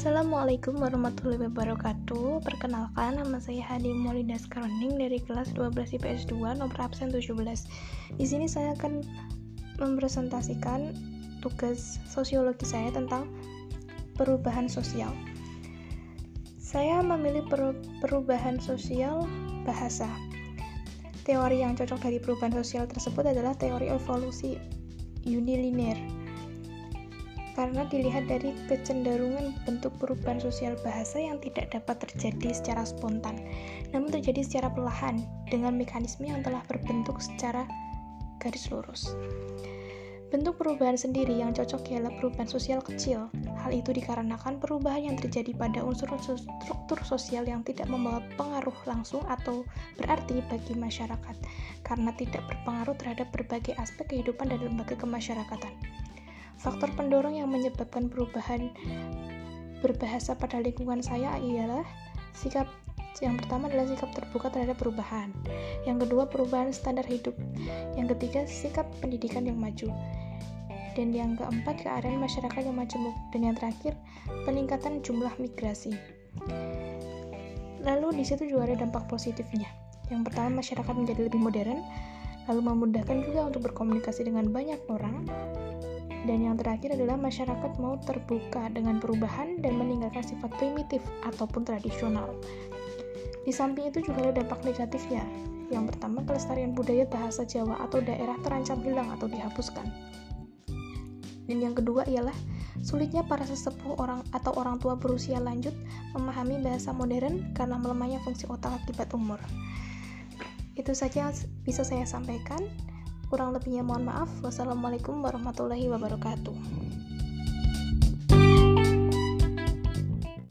Assalamualaikum warahmatullahi wabarakatuh. Perkenalkan, nama saya Hadi Maulida Skaroning dari kelas 12 IPS 2 nomor absen 17 Di sini saya akan mempresentasikan tugas sosiologi saya tentang perubahan sosial. Saya memilih perubahan sosial bahasa. Teori yang cocok dari perubahan sosial tersebut adalah teori evolusi unilinear karena dilihat dari kecenderungan bentuk perubahan sosial bahasa yang tidak dapat terjadi secara spontan, namun terjadi secara perlahan dengan mekanisme yang telah berbentuk secara garis lurus. Bentuk perubahan sendiri yang cocok ialah perubahan sosial kecil. Hal itu dikarenakan perubahan yang terjadi pada unsur-unsur struktur sosial yang tidak membawa pengaruh langsung atau berarti bagi masyarakat, karena tidak berpengaruh terhadap berbagai aspek kehidupan dan lembaga kemasyarakatan. Faktor pendorong yang menyebabkan perubahan berbahasa pada lingkungan saya ialah sikap yang pertama adalah sikap terbuka terhadap perubahan. Yang kedua, perubahan standar hidup. Yang ketiga, sikap pendidikan yang maju. Dan yang keempat, keadaan masyarakat yang majemuk. Dan yang terakhir, peningkatan jumlah migrasi. Lalu di situ juga ada dampak positifnya. Yang pertama, masyarakat menjadi lebih modern, lalu memudahkan juga untuk berkomunikasi dengan banyak orang, dan yang terakhir adalah masyarakat mau terbuka dengan perubahan dan meninggalkan sifat primitif ataupun tradisional. Di samping itu juga ada dampak negatifnya. Yang pertama, kelestarian budaya bahasa Jawa atau daerah terancam hilang atau dihapuskan. Dan yang kedua ialah sulitnya para sesepuh orang atau orang tua berusia lanjut memahami bahasa modern karena melemahnya fungsi otak akibat umur. Itu saja bisa saya sampaikan. Kurang lebihnya mohon maaf. Wassalamualaikum warahmatullahi wabarakatuh.